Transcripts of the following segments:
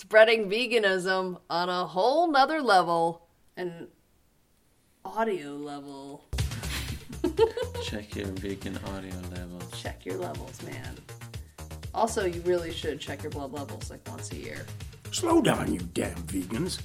spreading veganism on a whole nother level, an audio level. Check your vegan audio levels. Check your levels, man. Also, you really should check your blood levels like once a year. Slow down, you damn vegans.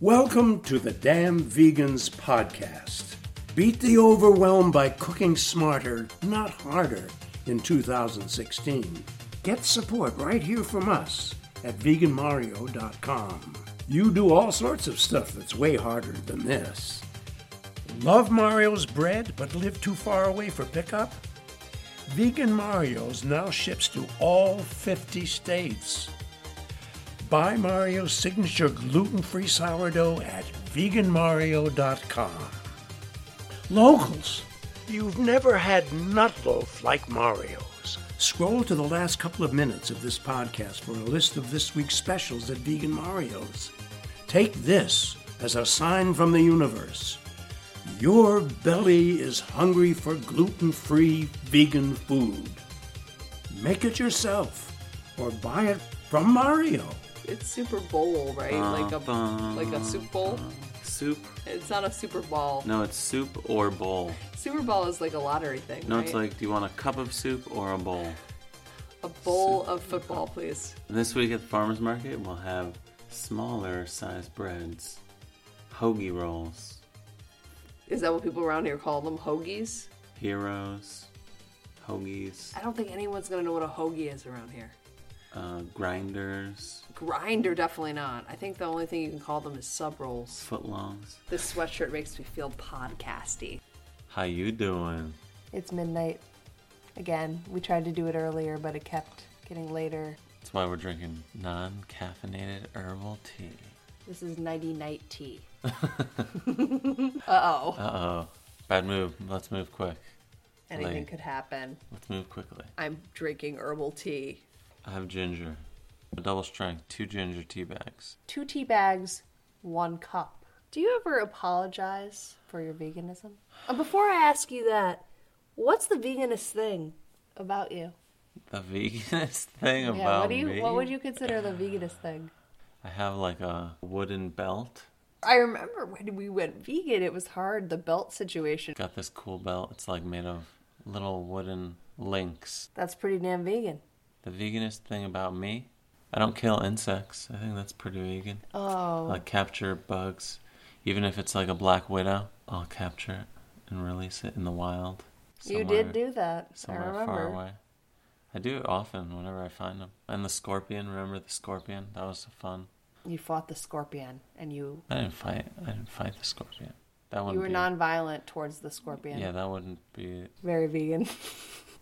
Welcome to the Damn Vegans Podcast. Beat the overwhelm by cooking smarter, not harder, in 2016. Get support right here from us at veganmario.com. You do all sorts of stuff that's way harder than this. Love Mario's bread but live too far away for pickup? Vegan Mario's now ships to all 50 states. Buy Mario's signature gluten free sourdough at veganmario.com. Locals, you've never had nut loaf like Mario's. Scroll to the last couple of minutes of this podcast for a list of this week's specials at Vegan Mario's. Take this as a sign from the universe. Your belly is hungry for gluten free vegan food. Make it yourself or buy it from Mario. It's Super Bowl, right? like a like a soup bowl. Soup? It's not a Super Bowl. No, it's soup or bowl. Super Bowl is like a lottery thing. No, right? it's like, do you want a cup of soup or a bowl? a bowl of football, please. This week at the farmer's market, we'll have smaller sized breads, hoagie rolls, Is that what people around here call them? Hoagies? heroes, hoagies, I don't think anyone's gonna know what a hoagie is around here. Uh, grinders, Grinder, definitely not. I think the only thing you can call them is sub rolls. footlongs. This sweatshirt makes me feel podcasty. How you doing? It's midnight. Again, we tried to do it earlier, but it kept getting later. That's why we're drinking non-caffeinated herbal tea. This is nighty night tea. uh oh. Uh-oh. Bad move. Let's move quick. Anything late. could happen. Let's move quickly. I'm drinking herbal tea. I have ginger. A double strength, two ginger tea bags. Two tea bags, one cup. Do you ever apologize for your veganism? Uh, before I ask you that, what's the veganist thing about you? The veganist thing yeah, about what do you me. what would you consider the veganist thing? I have like a wooden belt. I remember when we went vegan, it was hard, the belt situation. Got this cool belt. It's like made of little wooden links. That's pretty damn vegan. The veganist thing about me, I don't kill insects. I think that's pretty vegan. Oh. I capture bugs. Even if it's like a black widow, I'll capture it and release it in the wild. you did do that. I somewhere remember. far away. I do it often whenever I find them. And the scorpion, remember the scorpion? That was fun. You fought the scorpion and you I didn't fight. I didn't fight the scorpion. That wouldn't you were be, non-violent towards the scorpion. Yeah, that wouldn't be. Very vegan.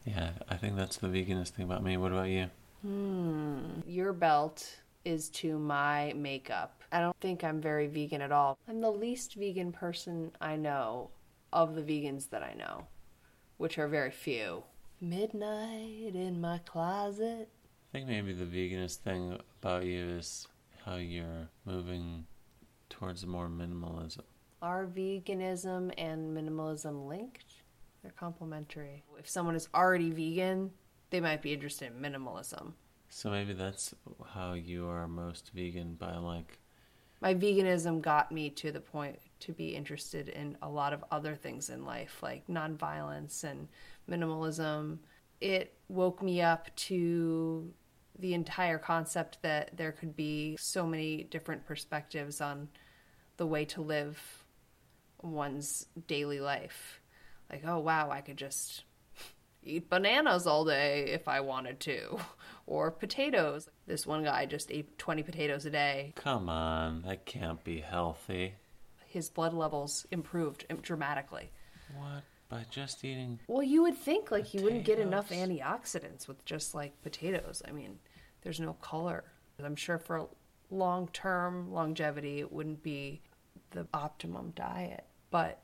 Yeah, I think that's the veganist thing about me. What about you? Hmm. Your belt is to my makeup. I don't think I'm very vegan at all. I'm the least vegan person I know of the vegans that I know, which are very few. Midnight in my closet. I think maybe the veganist thing about you is how you're moving towards more minimalism. Are veganism and minimalism linked? They're complementary. If someone is already vegan, they might be interested in minimalism. So maybe that's how you are most vegan by like my veganism got me to the point to be interested in a lot of other things in life, like nonviolence and minimalism. It woke me up to the entire concept that there could be so many different perspectives on the way to live one's daily life. Like, oh wow, I could just eat bananas all day if I wanted to, or potatoes. This one guy just ate 20 potatoes a day. Come on, that can't be healthy. His blood levels improved dramatically. What? By just eating Well, you would think like you wouldn't get enough antioxidants with just like potatoes. I mean, there's no color. I'm sure for long term longevity, it wouldn't be the optimum diet. But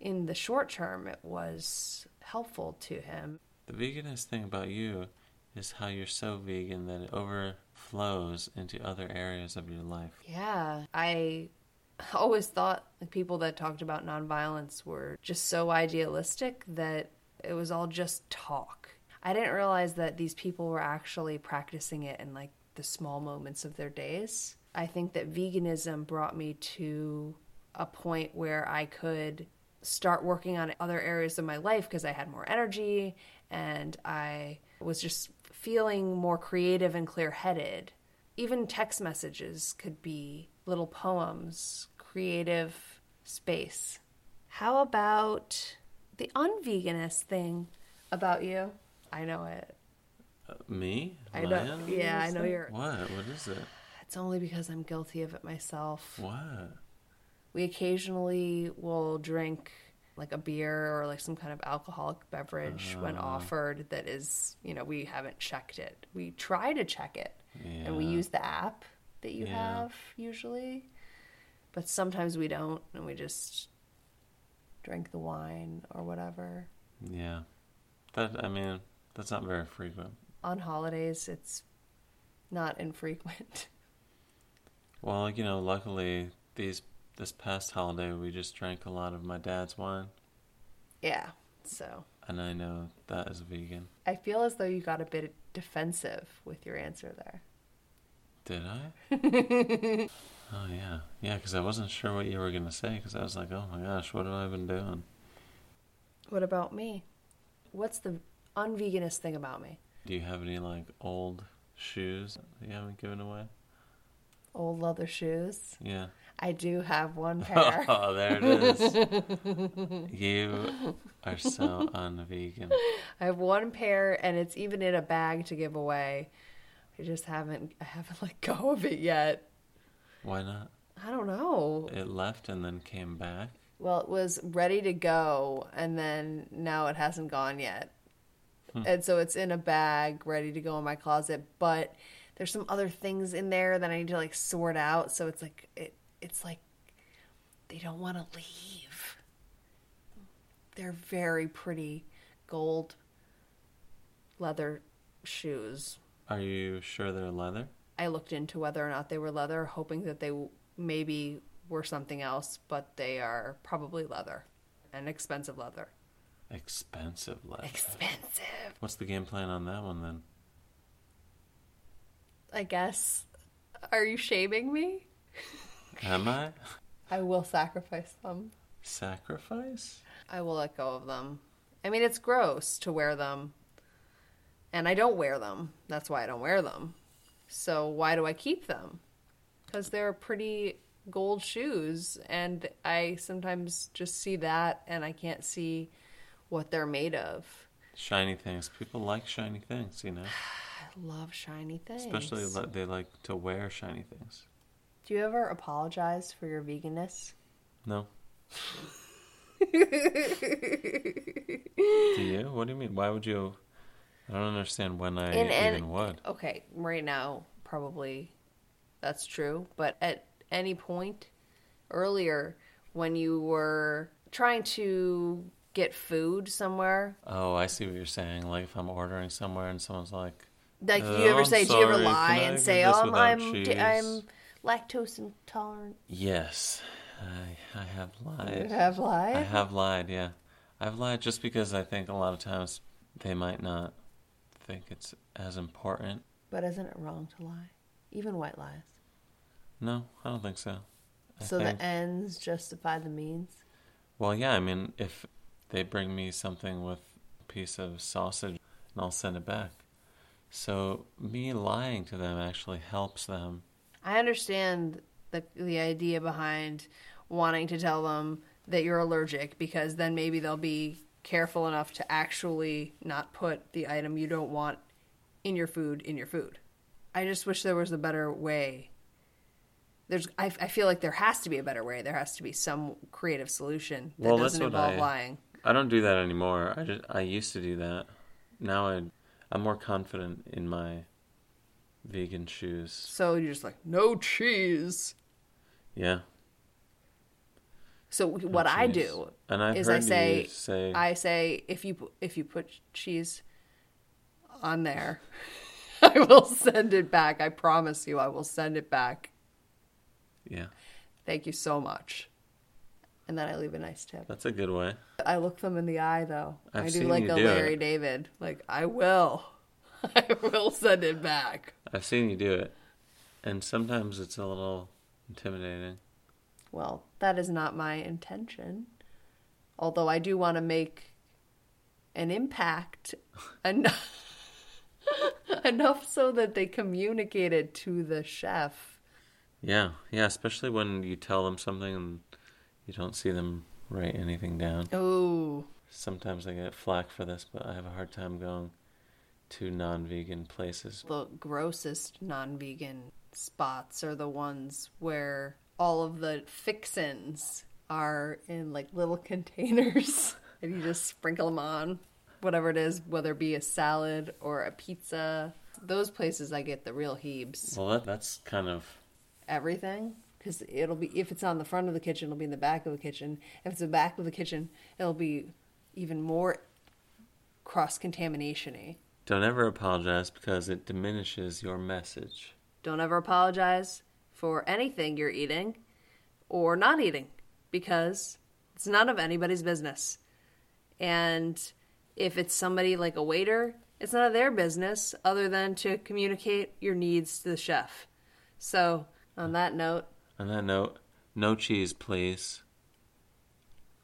in the short term, it was helpful to him. The veganist thing about you is how you're so vegan that it overflows into other areas of your life. Yeah, I always thought the people that talked about nonviolence were just so idealistic that it was all just talk. I didn't realize that these people were actually practicing it in like the small moments of their days. I think that veganism brought me to a point where I could start working on other areas of my life because I had more energy and I was just feeling more creative and clear headed. Even text messages could be little poems, creative space. How about the unveganist thing about you? I know it. Uh, me? I know- yeah, I know you're- What? What is it? It's only because I'm guilty of it myself. What? We occasionally will drink like a beer or like some kind of alcoholic beverage when Uh-huh. offered that is, you know, we haven't checked it. We try to check it and we use the app that you Yeah. have usually. But sometimes we don't and we just drink the wine or whatever. Yeah. That I mean, that's not very frequent. On holidays, it's not infrequent. Well, you know, luckily these this past holiday we just drank a lot of my dad's wine, yeah. So and I know that is vegan. I feel as though you got a bit defensive with your answer there. Did I? oh yeah, yeah. Because I wasn't sure what you were gonna say. Because I was like, oh my gosh, what have I been doing? What about me? What's the unveganest thing about me? Do you have any like old shoes that you haven't given away? Old leather shoes. Yeah. I do have one pair. Oh, there it is. you are so unvegan. I have one pair and it's even in a bag to give away. I just haven't I haven't let go of it yet. Why not? I don't know. It left and then came back. Well, it was ready to go and then now it hasn't gone yet. Hmm. And so it's in a bag ready to go in my closet, but there's some other things in there that I need to like sort out, so it's like it it's like they don't want to leave. They're very pretty gold leather shoes. Are you sure they're leather? I looked into whether or not they were leather, hoping that they maybe were something else, but they are probably leather and expensive leather. Expensive leather. Expensive. What's the game plan on that one then? I guess. Are you shaming me? Am I? I will sacrifice them. Sacrifice? I will let go of them. I mean, it's gross to wear them. And I don't wear them. That's why I don't wear them. So why do I keep them? Because they're pretty gold shoes. And I sometimes just see that and I can't see what they're made of. Shiny things. People like shiny things, you know? I love shiny things. Especially li- they like to wear shiny things. Do you ever apologize for your veganness? No? do you? What do you mean? Why would you? I don't understand when I In an- even would. Okay, right now, probably that's true. But at any point earlier, when you were trying to get food somewhere, Oh, I see what you're saying. Like if I'm ordering somewhere and someone's like, like do you ever oh, I'm say, do you ever sorry, lie can I and say, this oh, without I'm cheese?" I'm lactose intolerant? "Yes, I I have You lied. have lied. I have lied. Yeah, I've lied just because I think a lot of times they might not think it's as important. But isn't it wrong to lie? Even white lies. No, I don't think so. I so think, the ends justify the means. well, yeah. I mean, if they bring me something with a piece of sausage, and I'll send it back. So me lying to them actually helps them. I understand the the idea behind wanting to tell them that you're allergic because then maybe they'll be careful enough to actually not put the item you don't want in your food in your food. I just wish there was a better way. There's I, I feel like there has to be a better way. There has to be some creative solution that Well, doesn't involve I- lying. I don't do that anymore. I just I used to do that. Now I I'm more confident in my vegan shoes. So you're just like no cheese. Yeah. So what I cheese. do And I've is I say, say I say if you if you put cheese on there, I will send it back. I promise you, I will send it back. yeah. Thank you so much. And then I leave a nice tip. That's a good way. I look them in the eye though. I've I do like a do Larry it. David. Like I will. I will send it back. I've seen you do it. And sometimes it's a little intimidating. Well, that is not my intention. Although I do want to make an impact enough, enough so that they communicate it to the chef. Yeah, yeah, especially when you tell them something and you don't see them write anything down. Oh, Sometimes I get flack for this, but I have a hard time going to non vegan places. the grossest non vegan spots are the ones where all of the fixins are in like little containers and you just sprinkle them on whatever it is, whether it be a salad or a pizza. Those places I get the real heaves. Well, that, that's kind of. Everything. Because it'll be, if it's on the front of the kitchen, it'll be in the back of the kitchen. If it's the back of the kitchen, it'll be even more cross contamination y. Don't ever apologize because it diminishes your message. Don't ever apologize for anything you're eating or not eating because it's none of anybody's business. And if it's somebody like a waiter, it's none of their business other than to communicate your needs to the chef. So, on that note, On that note, no cheese, please.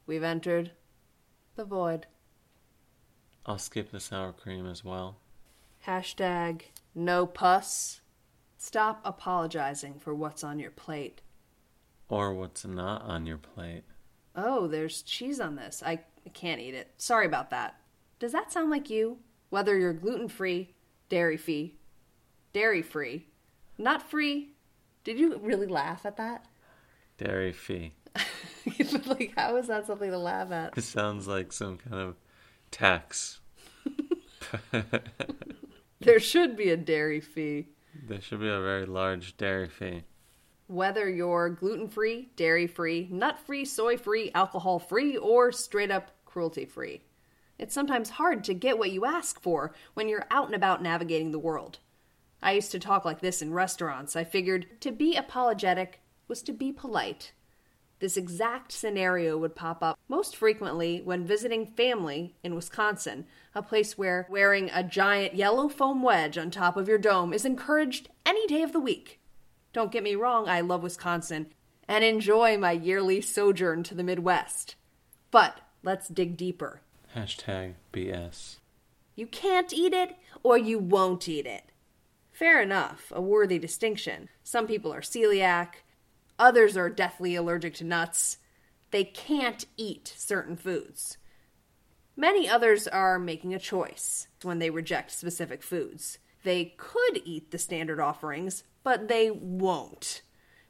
we've entered the void. I'll skip the sour cream as well. Hashtag no puss. Stop apologizing for what's on your plate. Or what's not on your plate. Oh, there's cheese on this. I can't eat it. Sorry about that. Does that sound like you? Whether you're gluten free, dairy free, dairy free, not free. Did you really laugh at that? Dairy fee. like, how is that something to laugh at? It sounds like some kind of tax. There should be a dairy fee. There should be a very large dairy fee. Whether you're gluten free, dairy free, nut free, soy free, alcohol free, or straight up cruelty free. It's sometimes hard to get what you ask for when you're out and about navigating the world. I used to talk like this in restaurants. I figured to be apologetic was to be polite. This exact scenario would pop up most frequently when visiting family in Wisconsin, a place where wearing a giant yellow foam wedge on top of your dome is encouraged any day of the week. Don't get me wrong, I love Wisconsin and enjoy my yearly sojourn to the Midwest. But let's dig deeper. Hashtag BS. You can't eat it or you won't eat it. Fair enough, a worthy distinction. Some people are celiac, others are deathly allergic to nuts. They can't eat certain foods. Many others are making a choice when they reject specific foods. They could eat the standard offerings, but they won't.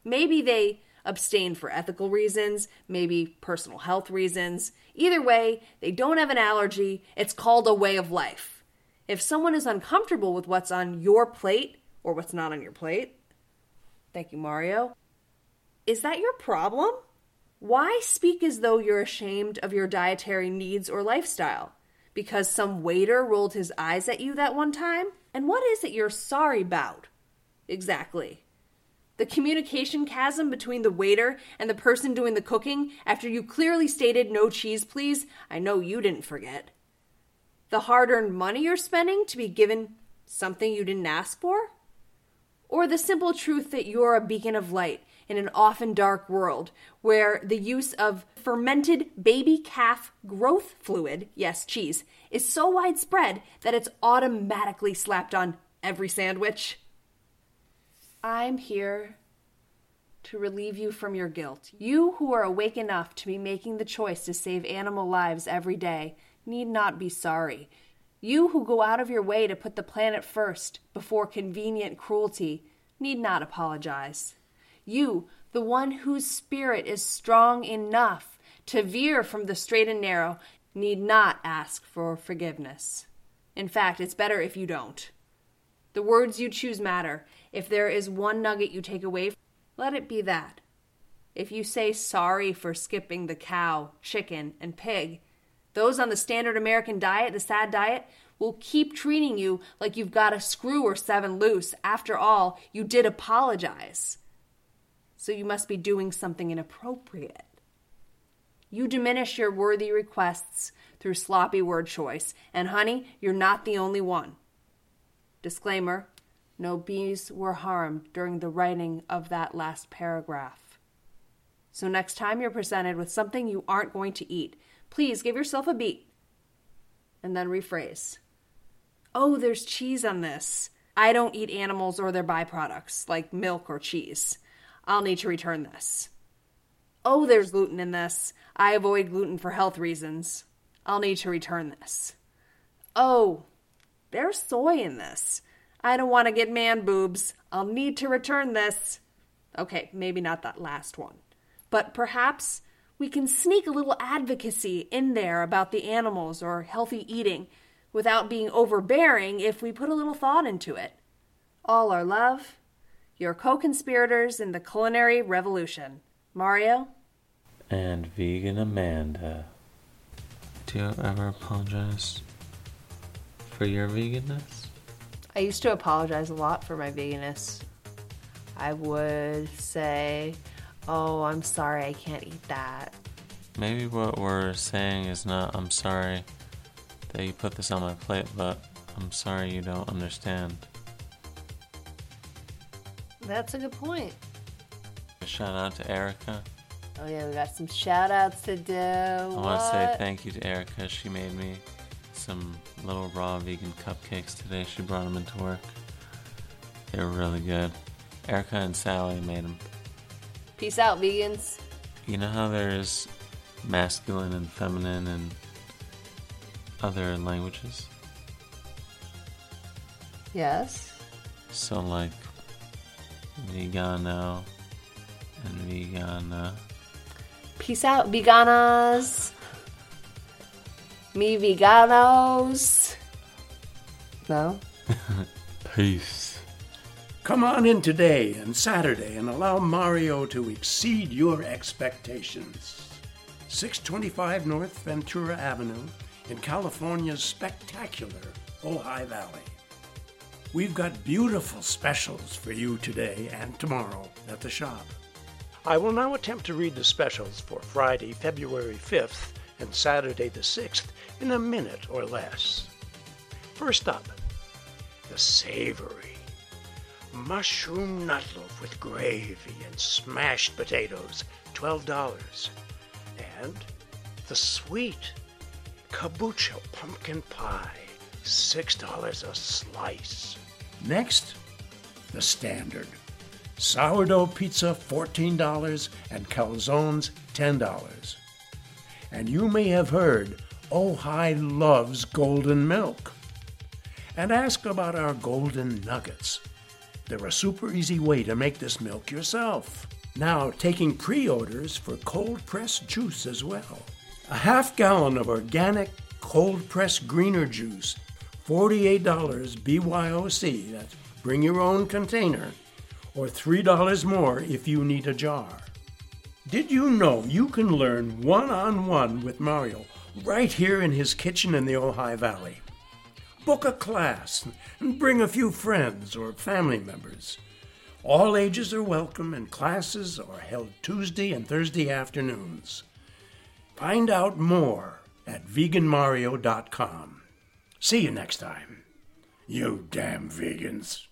Maybe they abstain for ethical reasons, maybe personal health reasons. Either way, they don't have an allergy. It's called a way of life. If someone is uncomfortable with what's on your plate or what's not on your plate, thank you, Mario. Is that your problem? Why speak as though you're ashamed of your dietary needs or lifestyle? Because some waiter rolled his eyes at you that one time? And what is it you're sorry about? Exactly. The communication chasm between the waiter and the person doing the cooking after you clearly stated no cheese, please, I know you didn't forget. The hard earned money you're spending to be given something you didn't ask for? Or the simple truth that you're a beacon of light in an often dark world where the use of fermented baby calf growth fluid, yes, cheese, is so widespread that it's automatically slapped on every sandwich? I'm here to relieve you from your guilt. You who are awake enough to be making the choice to save animal lives every day need not be sorry. You who go out of your way to put the planet first before convenient cruelty need not apologize. You, the one whose spirit is strong enough to veer from the straight and narrow, need not ask for forgiveness. In fact, it's better if you don't. The words you choose matter. If there is one nugget you take away, let it be that. If you say sorry for skipping the cow, chicken, and pig, those on the standard American diet, the sad diet, will keep treating you like you've got a screw or seven loose. After all, you did apologize. So you must be doing something inappropriate. You diminish your worthy requests through sloppy word choice, and honey, you're not the only one. Disclaimer no bees were harmed during the writing of that last paragraph. So, next time you're presented with something you aren't going to eat, please give yourself a beat and then rephrase. Oh, there's cheese on this. I don't eat animals or their byproducts, like milk or cheese. I'll need to return this. Oh, there's gluten in this. I avoid gluten for health reasons. I'll need to return this. Oh, there's soy in this. I don't want to get man boobs. I'll need to return this. Okay, maybe not that last one. But perhaps we can sneak a little advocacy in there about the animals or healthy eating without being overbearing if we put a little thought into it. All our love, your co conspirators in the culinary revolution. Mario? And vegan Amanda. Do you ever apologize for your veganness? I used to apologize a lot for my veganness. I would say, Oh, I'm sorry, I can't eat that. Maybe what we're saying is not, I'm sorry that you put this on my plate, but I'm sorry you don't understand. That's a good point. A shout out to Erica. Oh, yeah, we got some shout outs to do. I want to say thank you to Erica. She made me some little raw vegan cupcakes today. She brought them into work. They were really good. Erica and Sally made them. Peace out, vegans. You know how there's masculine and feminine and other languages? Yes. So, like, vegano and vegana. Peace out, veganas. Me veganos. No? Peace. Come on in today and Saturday and allow Mario to exceed your expectations. 625 North Ventura Avenue in California's spectacular Ojai Valley. We've got beautiful specials for you today and tomorrow at the shop. I will now attempt to read the specials for Friday, February 5th and Saturday the 6th in a minute or less. First up, the savory mushroom nutloaf with gravy and smashed potatoes, $12. And the sweet kabocha pumpkin pie, $6 a slice. Next, the standard sourdough pizza, $14, and calzones, $10. And you may have heard oh, Ojai loves golden milk. And ask about our golden nuggets. They're a super easy way to make this milk yourself. Now, taking pre orders for cold pressed juice as well. A half gallon of organic cold pressed greener juice, $48 BYOC, that's bring your own container, or $3 more if you need a jar. Did you know you can learn one on one with Mario right here in his kitchen in the Ojai Valley? Book a class and bring a few friends or family members. All ages are welcome and classes are held Tuesday and Thursday afternoons. Find out more at veganmario.com. See you next time. You damn vegans.